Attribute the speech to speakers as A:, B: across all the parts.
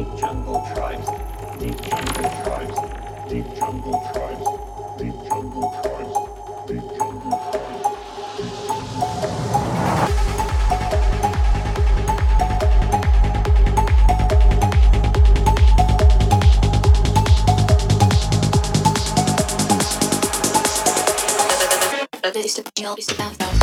A: Deep jungle tribes. Deep jungle tribes. Deep jungle tribes. Deep jungle tribes. Deep jungle tribes. Deep jungle tribes. But it's the job is about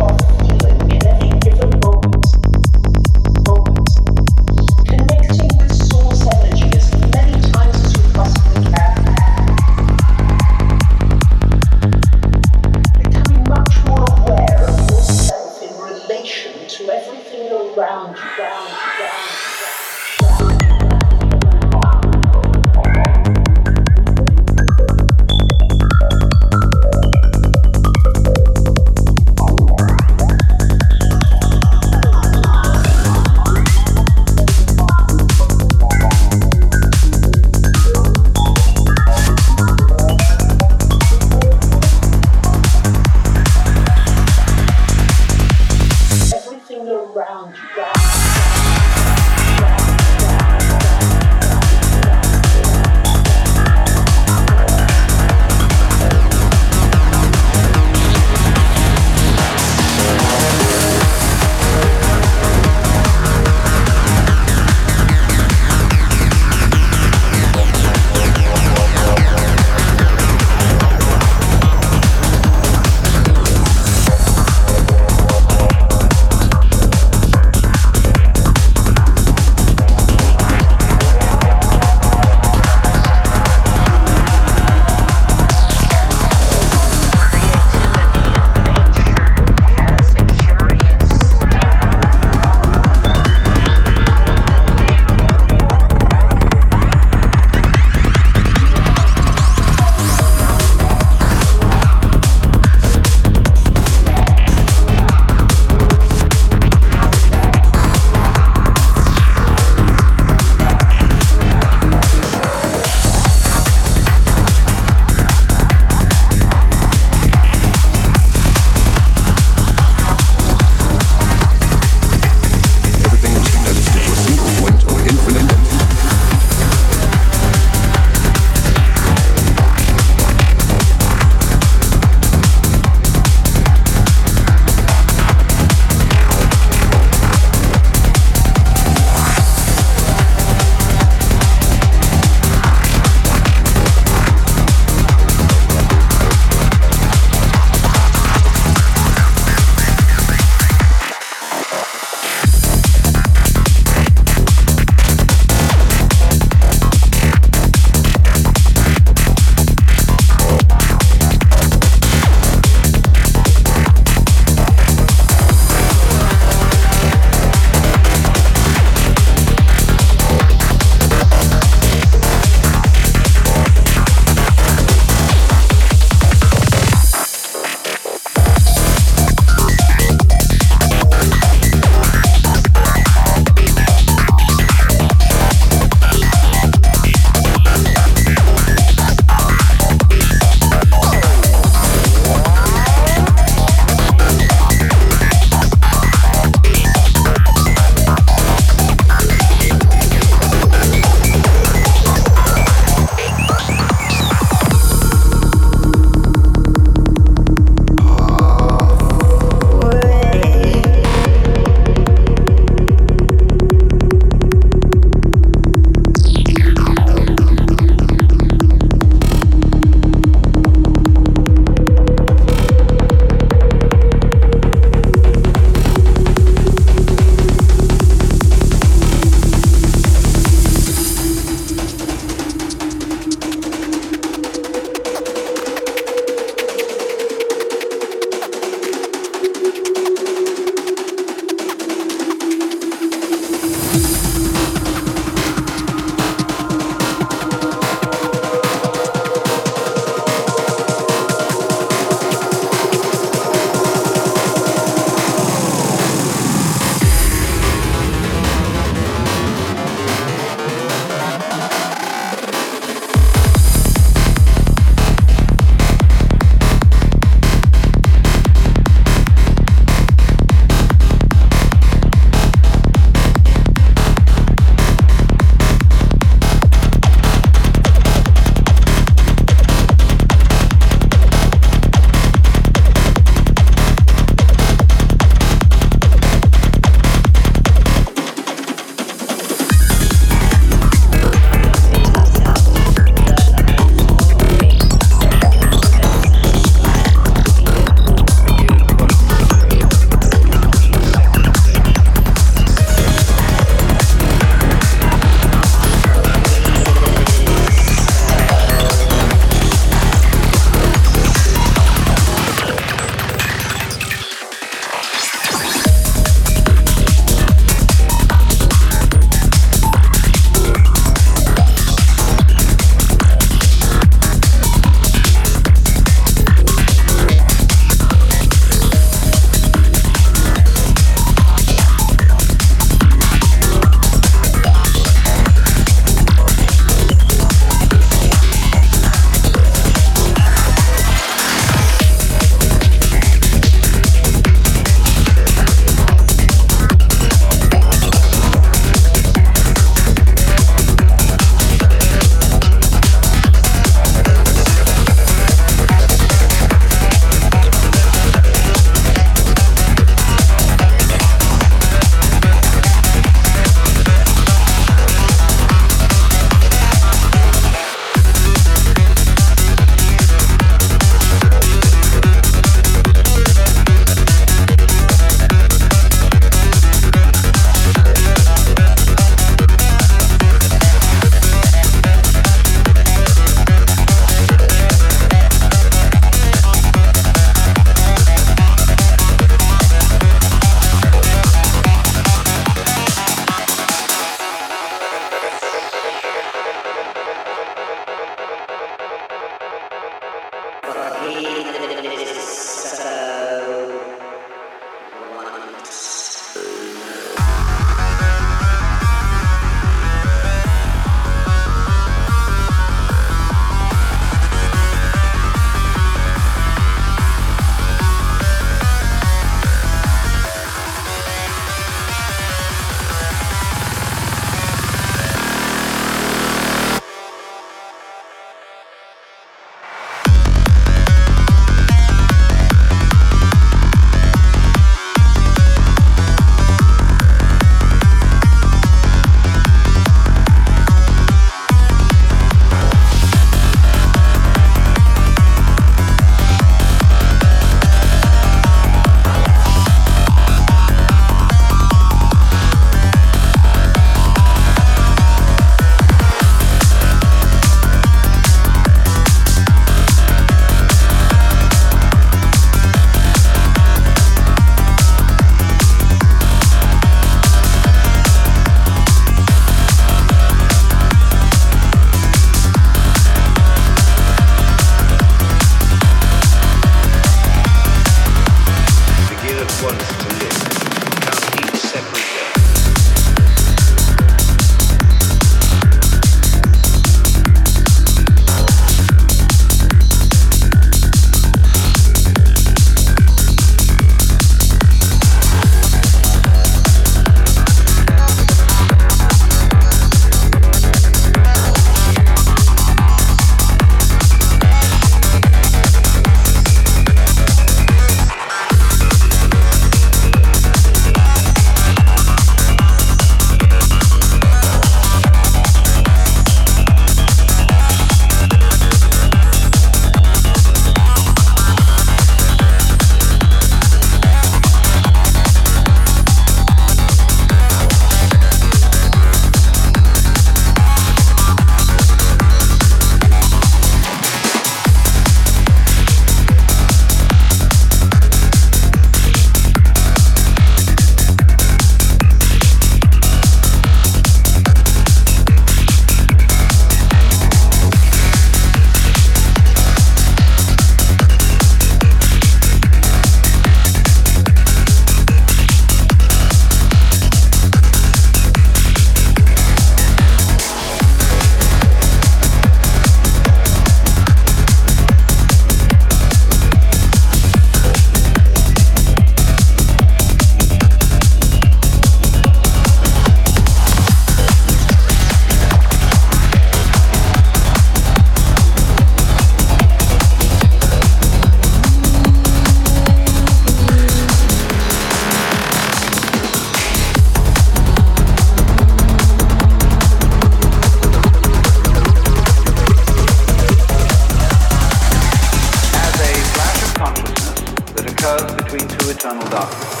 B: curves between two eternal darknesses.